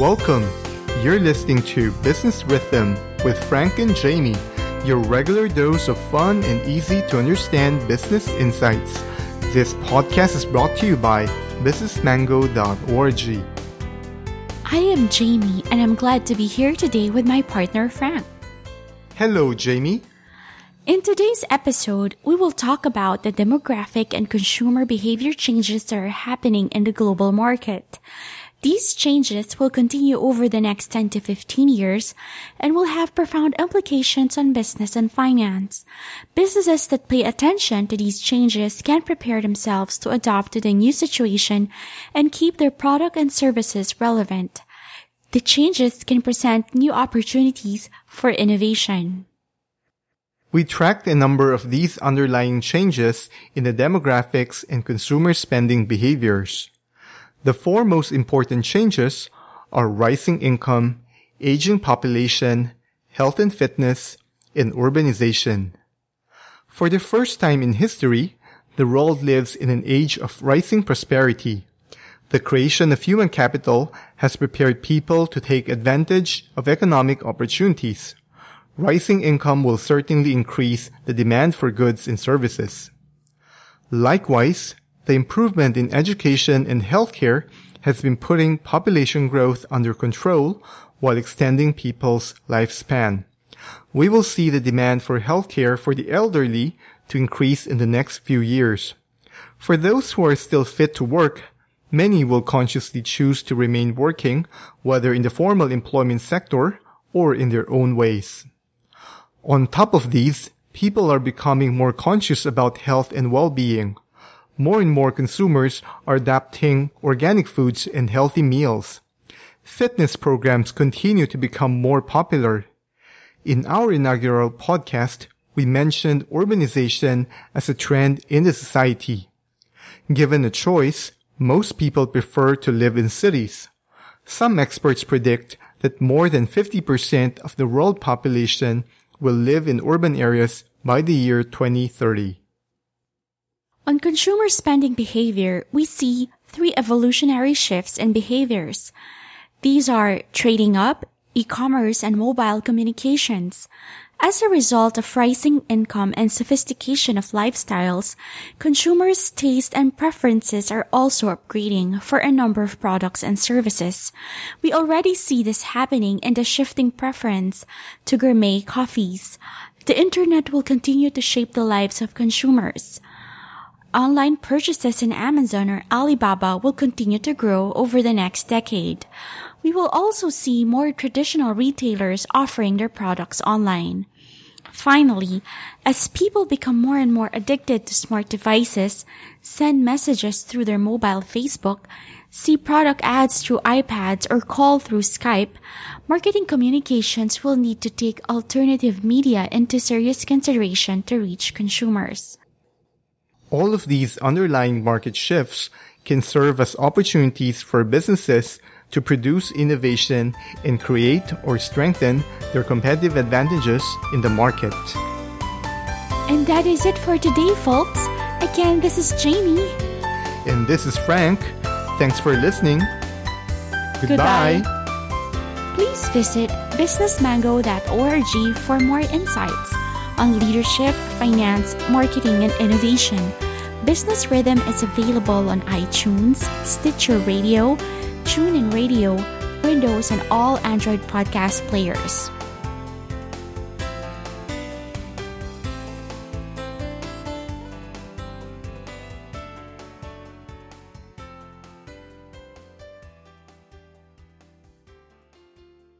Welcome. You're listening to Business Rhythm with Frank and Jamie, your regular dose of fun and easy to understand business insights. This podcast is brought to you by businessmango.org. I am Jamie, and I'm glad to be here today with my partner Frank. Hello, Jamie. In today's episode, we will talk about the demographic and consumer behavior changes that are happening in the global market. These changes will continue over the next 10 to 15 years and will have profound implications on business and finance. Businesses that pay attention to these changes can prepare themselves to adapt to the new situation and keep their product and services relevant. The changes can present new opportunities for innovation. We tracked a number of these underlying changes in the demographics and consumer spending behaviors. The four most important changes are rising income, aging population, health and fitness, and urbanization. For the first time in history, the world lives in an age of rising prosperity. The creation of human capital has prepared people to take advantage of economic opportunities rising income will certainly increase the demand for goods and services. Likewise, the improvement in education and healthcare has been putting population growth under control while extending people's lifespan. We will see the demand for healthcare for the elderly to increase in the next few years. For those who are still fit to work, many will consciously choose to remain working, whether in the formal employment sector or in their own ways. On top of these, people are becoming more conscious about health and well-being. More and more consumers are adapting organic foods and healthy meals. Fitness programs continue to become more popular. In our inaugural podcast, we mentioned urbanization as a trend in the society. Given a choice, most people prefer to live in cities. Some experts predict that more than 50% of the world population will live in urban areas by the year 2030. On consumer spending behavior, we see three evolutionary shifts in behaviors. These are trading up, e-commerce, and mobile communications. As a result of rising income and sophistication of lifestyles, consumers' taste and preferences are also upgrading for a number of products and services. We already see this happening in the shifting preference to gourmet coffees. The internet will continue to shape the lives of consumers. Online purchases in Amazon or Alibaba will continue to grow over the next decade. We will also see more traditional retailers offering their products online. Finally, as people become more and more addicted to smart devices, send messages through their mobile Facebook, see product ads through iPads or call through Skype, marketing communications will need to take alternative media into serious consideration to reach consumers. All of these underlying market shifts can serve as opportunities for businesses to produce innovation and create or strengthen their competitive advantages in the market. And that is it for today, folks. Again, this is Jamie. And this is Frank. Thanks for listening. Goodbye. Goodbye. Please visit businessmango.org for more insights on leadership, finance, marketing, and innovation. Business Rhythm is available on iTunes, Stitcher Radio, TuneIn Radio, Windows, and all Android podcast players.